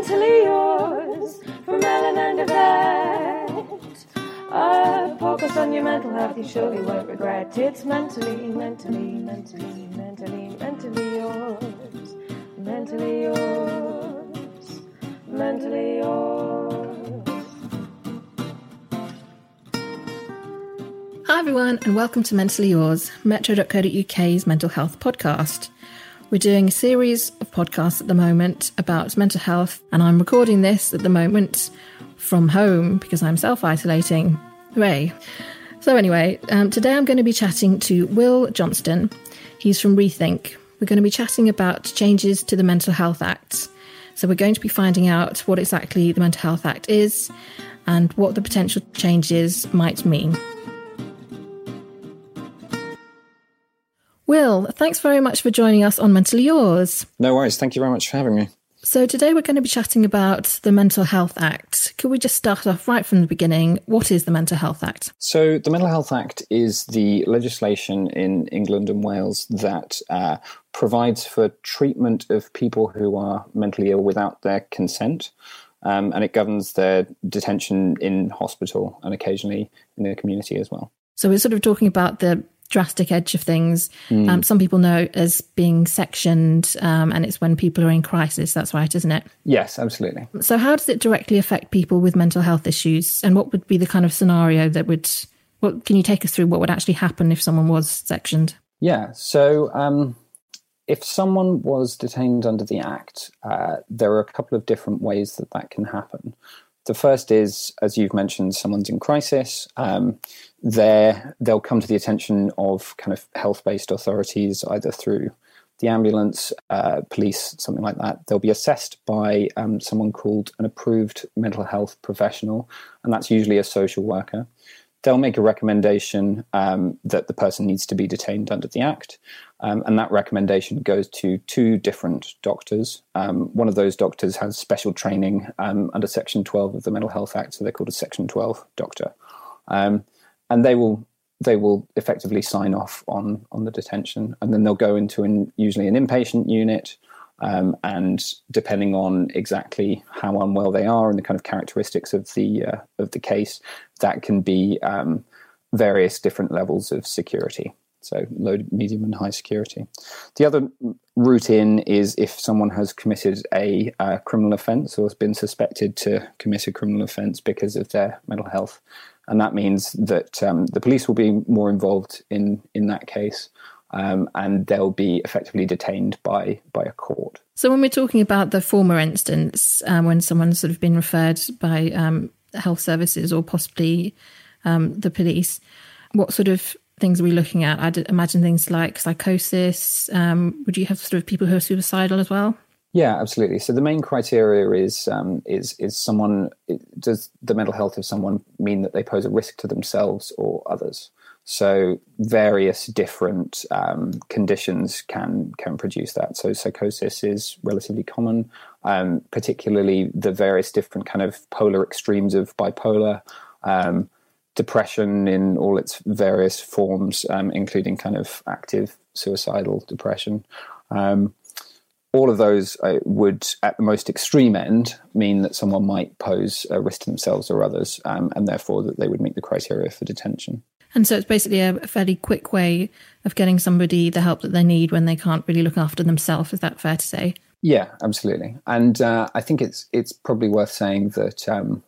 mentally yours from Ellen and Yvette. A podcast on your mental health you surely won't regret. It's mentally, mentally, mentally, mentally, mentally yours. Mentally yours. Mentally yours. Hi, everyone, and welcome to Mentally Yours, metro.co.uk's mental health podcast. We're doing a series of podcasts at the moment about mental health, and I'm recording this at the moment from home because I'm self isolating. Hooray. So, anyway, um, today I'm going to be chatting to Will Johnstone. He's from Rethink. We're going to be chatting about changes to the Mental Health Act. So, we're going to be finding out what exactly the Mental Health Act is and what the potential changes might mean. Will, thanks very much for joining us on Mentally Yours. No worries. Thank you very much for having me. So, today we're going to be chatting about the Mental Health Act. Could we just start off right from the beginning? What is the Mental Health Act? So, the Mental Health Act is the legislation in England and Wales that uh, provides for treatment of people who are mentally ill without their consent. Um, and it governs their detention in hospital and occasionally in the community as well. So, we're sort of talking about the drastic edge of things. Mm. Um, some people know as being sectioned, um, and it's when people are in crisis. That's right, isn't it? Yes, absolutely. So, how does it directly affect people with mental health issues, and what would be the kind of scenario that would? What can you take us through? What would actually happen if someone was sectioned? Yeah. So. Um, if someone was detained under the Act, uh, there are a couple of different ways that that can happen. The first is, as you've mentioned, someone's in crisis. Um, they'll come to the attention of kind of health-based authorities, either through the ambulance, uh, police, something like that. They'll be assessed by um, someone called an approved mental health professional, and that's usually a social worker. They'll make a recommendation um, that the person needs to be detained under the Act, um, and that recommendation goes to two different doctors. Um, one of those doctors has special training um, under Section 12 of the Mental Health Act, so they're called a Section 12 doctor. Um, and they will they will effectively sign off on on the detention, and then they'll go into an, usually an inpatient unit. Um, and depending on exactly how unwell they are and the kind of characteristics of the uh, of the case, that can be um, various different levels of security so low, medium, and high security. The other route in is if someone has committed a uh, criminal offence or has been suspected to commit a criminal offence because of their mental health, and that means that um, the police will be more involved in in that case. Um, and they'll be effectively detained by by a court. So, when we're talking about the former instance, um, when someone's sort of been referred by um, health services or possibly um, the police, what sort of things are we looking at? I'd imagine things like psychosis. Um, would you have sort of people who are suicidal as well? Yeah, absolutely. So the main criteria is um, is is someone does the mental health of someone mean that they pose a risk to themselves or others? So various different um, conditions can can produce that. So psychosis is relatively common, um, particularly the various different kind of polar extremes of bipolar. Um, depression in all its various forms, um, including kind of active suicidal depression. Um, all of those uh, would, at the most extreme end, mean that someone might pose a risk to themselves or others, um, and therefore that they would meet the criteria for detention. And so it's basically a fairly quick way of getting somebody the help that they need when they can't really look after themselves. Is that fair to say? Yeah, absolutely. And uh, I think it's it's probably worth saying that um,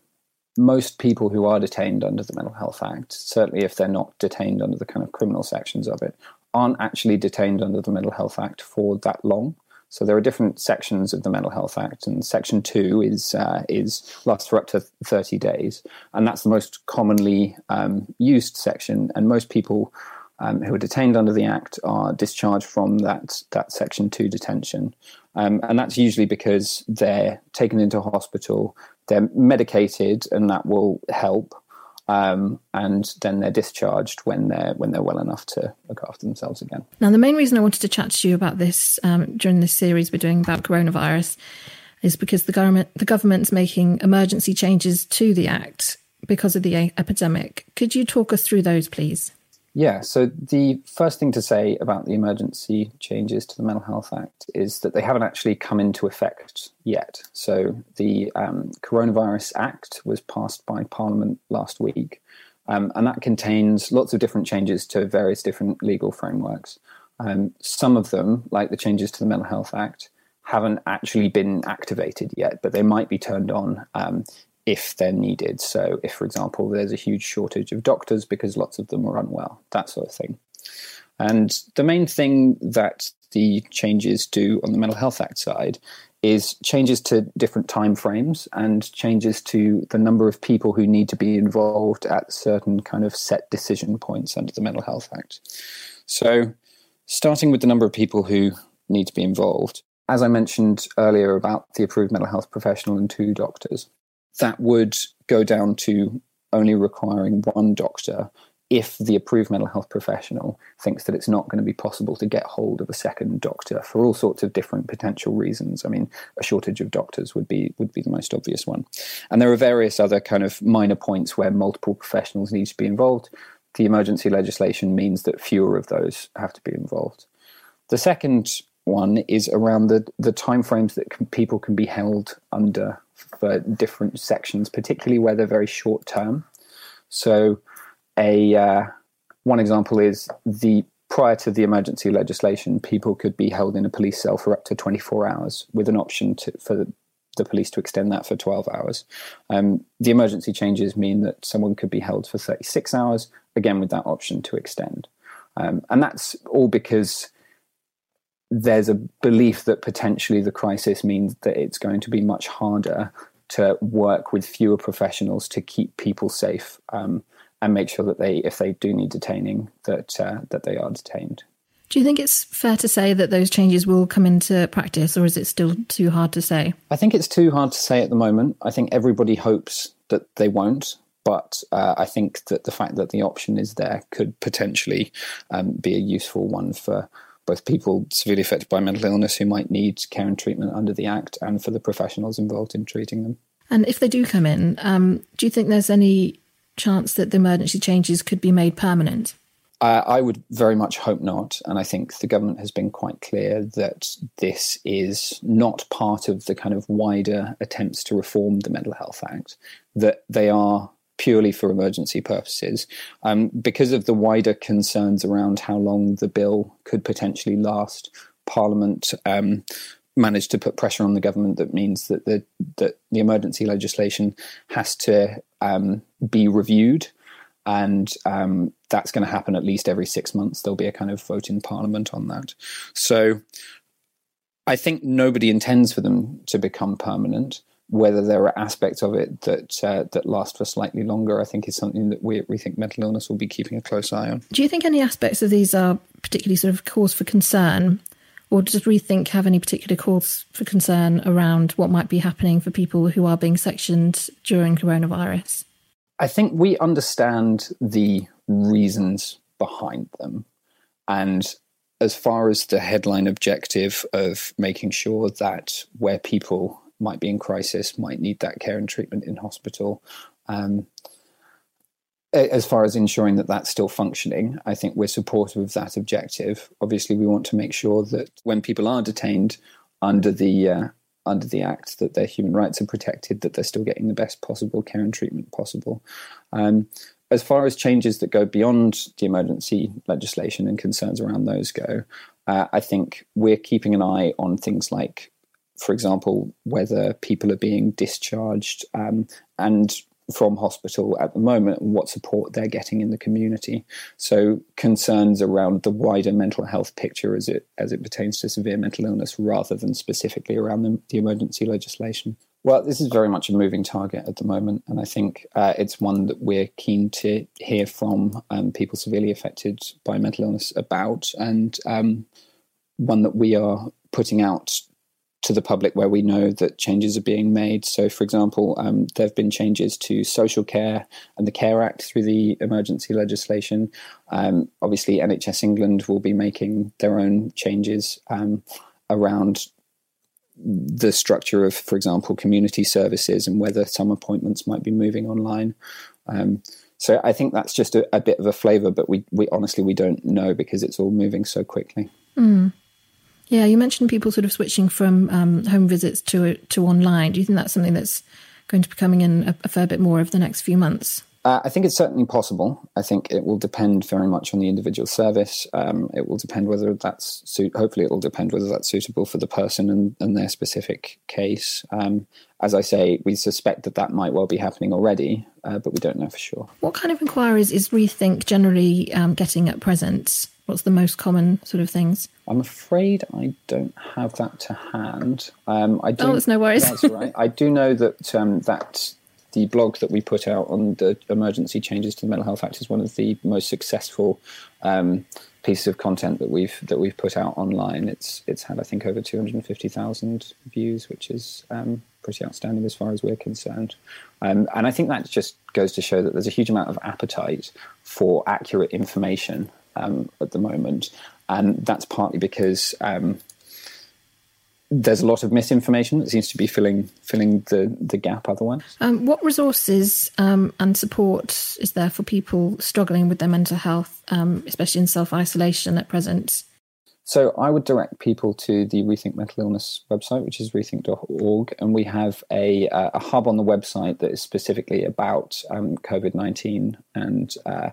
most people who are detained under the Mental Health Act, certainly if they're not detained under the kind of criminal sections of it, aren't actually detained under the Mental Health Act for that long. So there are different sections of the Mental Health Act, and Section Two is uh, is lasts for up to thirty days, and that's the most commonly um, used section. And most people um, who are detained under the Act are discharged from that that Section Two detention, um, and that's usually because they're taken into hospital they're medicated, and that will help. Um, and then they're discharged when they're when they're well enough to look after themselves again. Now, the main reason I wanted to chat to you about this um, during this series we're doing about coronavirus is because the government the government's making emergency changes to the act because of the epidemic. Could you talk us through those, please? Yeah, so the first thing to say about the emergency changes to the Mental Health Act is that they haven't actually come into effect yet. So the um, Coronavirus Act was passed by Parliament last week, um, and that contains lots of different changes to various different legal frameworks. Um, some of them, like the changes to the Mental Health Act, haven't actually been activated yet, but they might be turned on um, if they're needed. So, if, for example, there's a huge shortage of doctors because lots of them are unwell, that sort of thing. And the main thing that the changes do on the Mental Health Act side is changes to different time frames and changes to the number of people who need to be involved at certain kind of set decision points under the Mental Health Act. So, starting with the number of people who need to be involved, as I mentioned earlier about the approved mental health professional and two doctors, that would go down to only requiring one doctor if the approved mental health professional thinks that it's not going to be possible to get hold of a second doctor for all sorts of different potential reasons. I mean, a shortage of doctors would be would be the most obvious one, and there are various other kind of minor points where multiple professionals need to be involved. The emergency legislation means that fewer of those have to be involved. The second one is around the the timeframes that can, people can be held under for different sections, particularly where they're very short term. So, a uh, one example is the prior to the emergency legislation, people could be held in a police cell for up to 24 hours, with an option to, for the, police to extend that for 12 hours. Um, the emergency changes mean that someone could be held for 36 hours, again with that option to extend. Um, and that's all because there's a belief that potentially the crisis means that it's going to be much harder to work with fewer professionals to keep people safe um, and make sure that they, if they do need detaining, that uh, that they are detained. Do you think it's fair to say that those changes will come into practice, or is it still too hard to say? I think it's too hard to say at the moment. I think everybody hopes that they won't, but uh, I think that the fact that the option is there could potentially um, be a useful one for both people severely affected by mental illness who might need care and treatment under the Act and for the professionals involved in treating them. And if they do come in, um, do you think there's any chance that the emergency changes could be made permanent? Uh, I would very much hope not. And I think the government has been quite clear that this is not part of the kind of wider attempts to reform the Mental Health Act, that they are purely for emergency purposes. Um, because of the wider concerns around how long the bill could potentially last, Parliament um, managed to put pressure on the government that means that the that the emergency legislation has to um, be reviewed, and um, that's going to happen at least every six months. There'll be a kind of vote in Parliament on that. So, I think nobody intends for them to become permanent whether there are aspects of it that uh, that last for slightly longer, I think is something that we we think mental illness will be keeping a close eye on. Do you think any aspects of these are particularly sort of cause for concern, or does Rethink have any particular cause for concern around what might be happening for people who are being sectioned during coronavirus? I think we understand the reasons behind them, and as far as the headline objective of making sure that where people might be in crisis, might need that care and treatment in hospital. Um, as far as ensuring that that's still functioning, I think we're supportive of that objective. Obviously, we want to make sure that when people are detained under the uh, under the Act, that their human rights are protected, that they're still getting the best possible care and treatment possible. Um, as far as changes that go beyond the emergency legislation and concerns around those go, uh, I think we're keeping an eye on things like for example, whether people are being discharged um, and from hospital at the moment and what support they're getting in the community. So concerns around the wider mental health picture as it as it pertains to severe mental illness rather than specifically around the, the emergency legislation. Well, this is very much a moving target at the moment, and I think uh, it's one that we're keen to hear from um, people severely affected by mental illness about, and um, one that we are putting out to the public where we know that changes are being made. So, for example, um, there have been changes to social care and the Care Act through the emergency legislation. Um, obviously, NHS England will be making their own changes um, around the structure of, for example, community services and whether some appointments might be moving online. Um, So I think that's just a, a bit of a flavour, but we, we honestly we don't know because it's all moving so quickly. Mm. Yeah, you mentioned people sort of switching from um, home visits to to online. Do you think that's something that's going to be coming in a, a fair bit more over the next few months? Uh, I think it's certainly possible. I think it will depend very much on the individual service. Um, it will depend whether that's suit. Hopefully, it will depend whether that's suitable for the person and, and their specific case. Um, as I say, we suspect that that might well be happening already, uh, but we don't know for sure. What kind of inquiries is Rethink generally um, getting at present? What's the most common sort of things? I'm afraid I don't have that to hand. Um, I do, oh, it's no worries. That's right. I do know that um, that the blog that we put out on the emergency changes to the Mental Health Act is one of the most successful um, pieces of content that we've that we've put out online. It's it's had I think over two hundred and fifty thousand views, which is um, pretty outstanding as far as we're concerned. Um, and I think that just goes to show that there's a huge amount of appetite for accurate information um, at the moment, and that's partly because um, there's a lot of misinformation that seems to be filling filling the the gap otherwise. Um, what resources um, and support is there for people struggling with their mental health, um, especially in self isolation at present? So I would direct people to the Rethink Mental Illness website, which is rethink.org, and we have a, a hub on the website that is specifically about um, COVID nineteen and uh,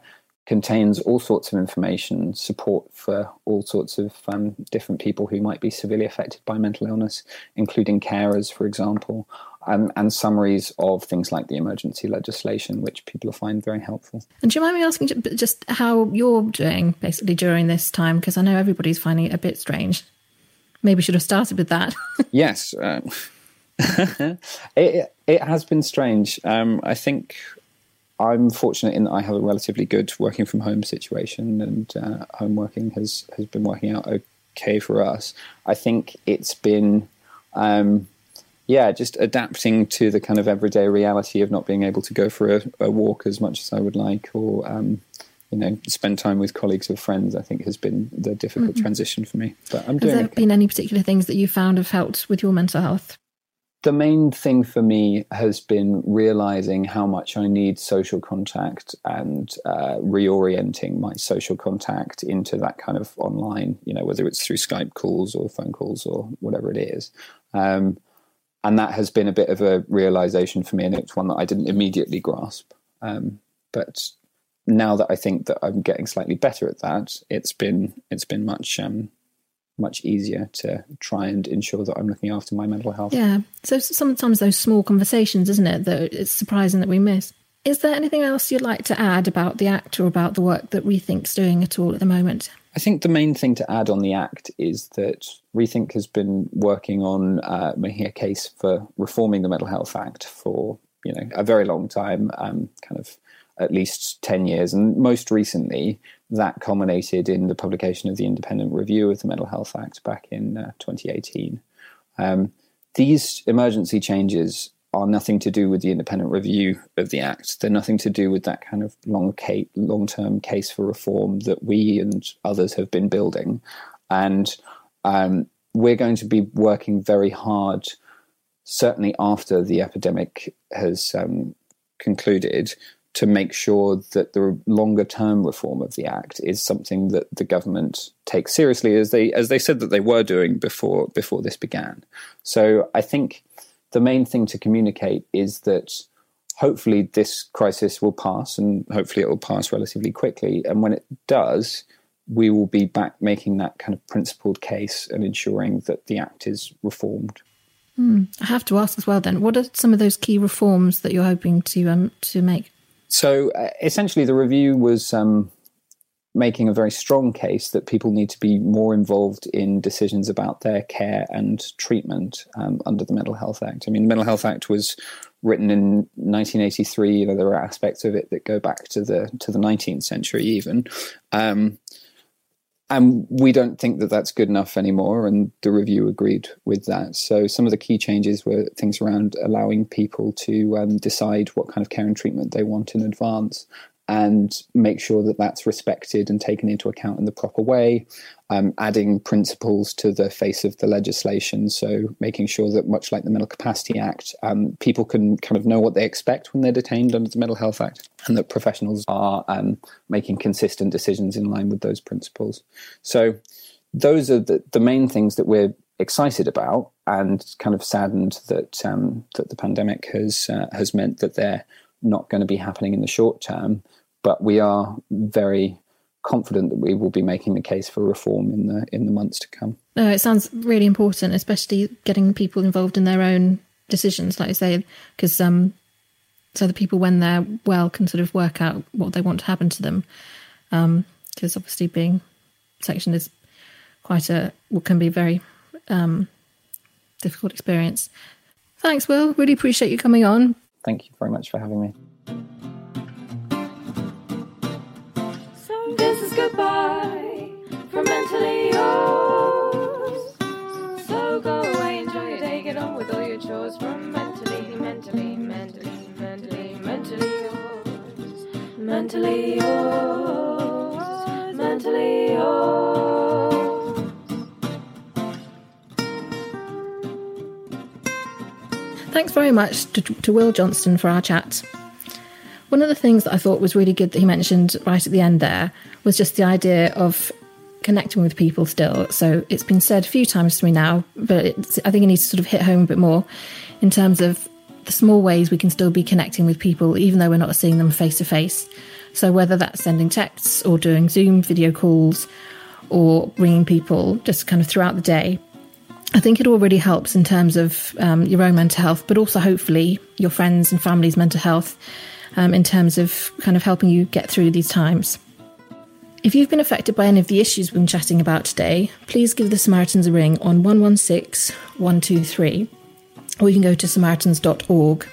contains all sorts of information, support for all sorts of um, different people who might be severely affected by mental illness, including carers, for example, um, and summaries of things like the emergency legislation, which people find very helpful. And do you mind me asking just how you're doing basically during this time? Because I know everybody's finding it a bit strange. Maybe should have started with that. yes. Um, it, it has been strange. Um, I think I'm fortunate in that I have a relatively good working from home situation, and uh, home working has has been working out okay for us. I think it's been, um, yeah, just adapting to the kind of everyday reality of not being able to go for a, a walk as much as I would like, or um, you know, spend time with colleagues or friends. I think has been the difficult mm-hmm. transition for me. But I'm doing. Has there okay. been any particular things that you found have helped with your mental health? The main thing for me has been realizing how much I need social contact and uh, reorienting my social contact into that kind of online, you know, whether it's through Skype calls or phone calls or whatever it is. Um, and that has been a bit of a realization for me, and it's one that I didn't immediately grasp. Um, but now that I think that I'm getting slightly better at that, it's been it's been much um, much easier to try and ensure that I'm looking after my mental health. Yeah. So sometimes those small conversations, isn't it, that it's surprising that we miss. Is there anything else you'd like to add about the Act or about the work that Rethink's doing at all at the moment? I think the main thing to add on the Act is that Rethink has been working on uh, making a case for reforming the Mental Health Act for you know a very long time, um, kind of at least 10 years. And most recently, that culminated in the publication of the independent review of the Mental Health Act back in uh, 2018. Um, these emergency changes are nothing to do with the independent review of the Act. They're nothing to do with that kind of long long term case for reform that we and others have been building. And um, we're going to be working very hard, certainly after the epidemic has um, concluded, to make sure that the longer term reform of the act is something that the government takes seriously as they as they said that they were doing before before this began so i think the main thing to communicate is that hopefully this crisis will pass and hopefully it will pass relatively quickly and when it does we will be back making that kind of principled case and ensuring that the act is reformed mm. I have to ask as well. Then, what are some of those key reforms that you're hoping to um, to make? So uh, essentially, the review was um, making a very strong case that people need to be more involved in decisions about their care and treatment um, under the Mental Health Act. I mean, the Mental Health Act was written in 1983. You know, there are aspects of it that go back to the to the 19th century, even. Um, and we don't think that that's good enough anymore. And the review agreed with that. So some of the key changes were things around allowing people to um, decide what kind of care and treatment they want in advance, and make sure that that's respected and taken into account in the proper way. Um, adding principles to the face of the legislation, so making sure that, much like the Mental Capacity Act, um, people can kind of know what they expect when they're detained under the Mental Health Act, and that professionals are um, making consistent decisions in line with those principles. So, those are the, the main things that we're excited about, and kind of saddened that um, that the pandemic has uh, has meant that they're not going to be happening in the short term but we are very confident that we will be making the case for reform in the in the months to come. No, it sounds really important, especially getting people involved in their own decisions, like you say, because um, so the people when they're well can sort of work out what they want to happen to them. Because um, obviously, being sectioned is quite a what can be a very um, difficult experience. Thanks, Will. Really appreciate you coming on. Thank you very much for having me. Mentally yours. So go away, enjoy your day, get on with all your chores from mentally, mentally, mentally, mentally, mentally yours. Mentally yours. Mentally yours. Thanks very much to, to Will Johnstone for our chat. One of the things that I thought was really good that he mentioned right at the end there was just the idea of connecting with people still. So it's been said a few times to me now, but I think it needs to sort of hit home a bit more in terms of the small ways we can still be connecting with people, even though we're not seeing them face to face. So whether that's sending texts or doing Zoom video calls or ringing people just kind of throughout the day, I think it all really helps in terms of um, your own mental health, but also hopefully your friends and family's mental health um, in terms of kind of helping you get through these times. If you've been affected by any of the issues we've been chatting about today, please give the Samaritans a ring on 116 123, or you can go to samaritans.org.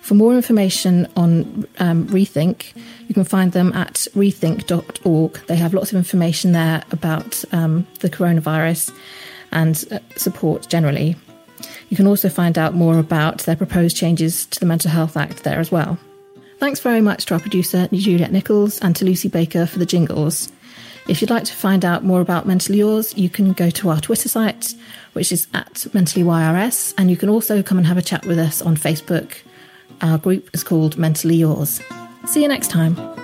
For more information on um, Rethink, you can find them at rethink.org. They have lots of information there about um, the coronavirus and uh, support generally. You can also find out more about their proposed changes to the Mental Health Act there as well. Thanks very much to our producer, Juliet Nichols, and to Lucy Baker for the jingles. If you'd like to find out more about Mentally Yours, you can go to our Twitter site, which is at MentallyYRS, and you can also come and have a chat with us on Facebook. Our group is called Mentally Yours. See you next time.